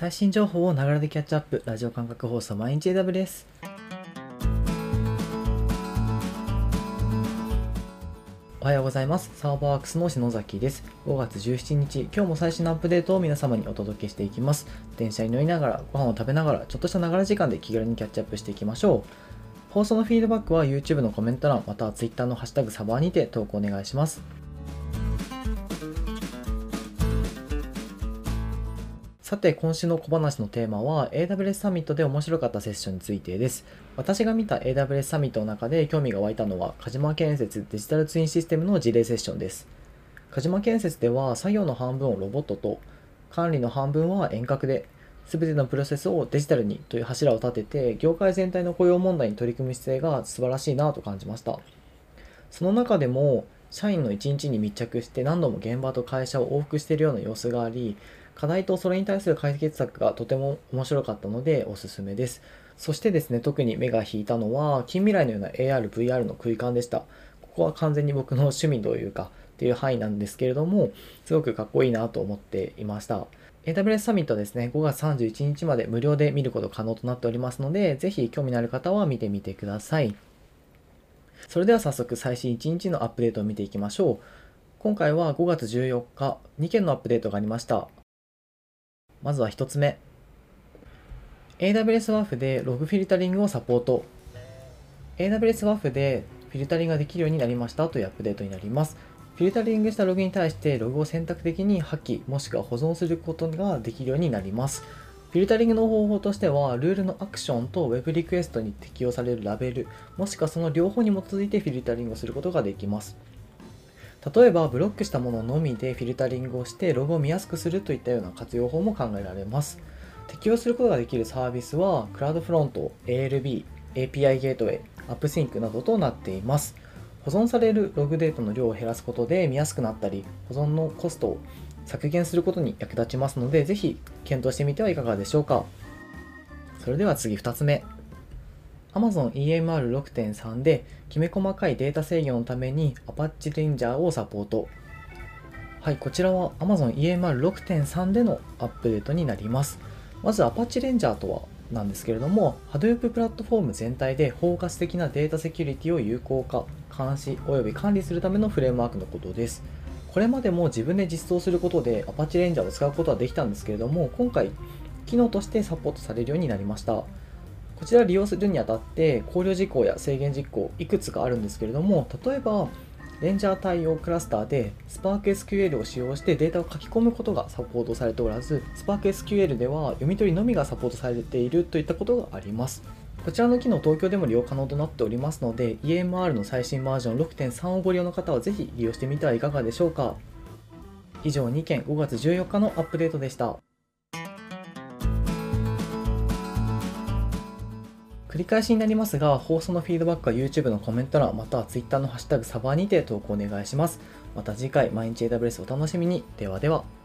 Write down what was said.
最新情報をながらでキャッチアップ。ラジオ感覚放送毎日 AW です。おはようございます。サーバーワークスの篠崎です。5月17日。今日も最新のアップデートを皆様にお届けしていきます。電車に乗りながらご飯を食べながらちょっとしたながら時間で気軽にキャッチアップしていきましょう。放送のフィードバックは YouTube のコメント欄または Twitter のハッシュタグサバーにて投稿お願いします。さて、今週の小話のテーマは AWS サミットで面白かったセッションについてです。私が見た AWS サミットの中で興味が湧いたのは、鹿島建設デジタルツインシステムの事例セッションです。鹿島建設では作業の半分をロボットと、管理の半分は遠隔で、全てのプロセスをデジタルにという柱を立てて、業界全体の雇用問題に取り組む姿勢が素晴らしいなと感じました。その中でも、社員の一日に密着して何度も現場と会社を往復しているような様子があり、課題とそれに対する解決策がとても面白かったのでおすすめです。そしてですね、特に目が引いたのは、近未来のような AR、VR の空間でした。ここは完全に僕の趣味というか、っていう範囲なんですけれども、すごくかっこいいなと思っていました。AWS サミットですね、5月31日まで無料で見ること可能となっておりますので、ぜひ興味のある方は見てみてください。それでは早速最新1日のアップデートを見ていきましょう。今回は5月14日、2件のアップデートがありました。まずは1つ目。AWS WAF でログフィルタリングをサポート。AWS WAF でフィルタリングができるようになりましたというアップデートになります。フィルタリングしたログに対してログを選択的に破棄もしくは保存することができるようになります。フィルタリングの方法としては、ルールのアクションと Web リクエストに適用されるラベル、もしくはその両方に基づいてフィルタリングをすることができます。例えばブロックしたもののみでフィルタリングをしてログを見やすくするといったような活用法も考えられます。適用することができるサービスはクラウドフロント ALB API ゲートウェイ AppSync などとなっています。保存されるログデータの量を減らすことで見やすくなったり保存のコストを削減することに役立ちますのでぜひ検討してみてはいかがでしょうか。それでは次2つ目。Amazon EMR6.3 できめ細かいデータ制御のために Apache Ranger をサポート。はい、こちらは Amazon EMR6.3 でのアップデートになります。まず Apache Ranger とはなんですけれども、Hadoop プラットフォーム全体で包括的なデータセキュリティを有効化、監視及び管理するためのフレームワークのことです。これまでも自分で実装することで Apache Ranger を使うことはできたんですけれども、今回、機能としてサポートされるようになりました。こちら利用するにあたって考慮事項や制限事項いくつかあるんですけれども例えばレンジャー対応クラスターで SparkSQL を使用してデータを書き込むことがサポートされておらず SparkSQL では読み取りのみがサポートされているといったことがあります。こちらの機能東京でも利用可能となっておりますので EMR の最新バージョン6.3をご利用の方はぜひ利用してみてはいかがでしょうか。以上2件5月14日のアップデートでした。繰り返しになりますが、放送のフィードバックは YouTube のコメント欄、または Twitter のハッシュタグサバーにて投稿お願いします。また次回、毎日 AWS お楽しみに。ではでは。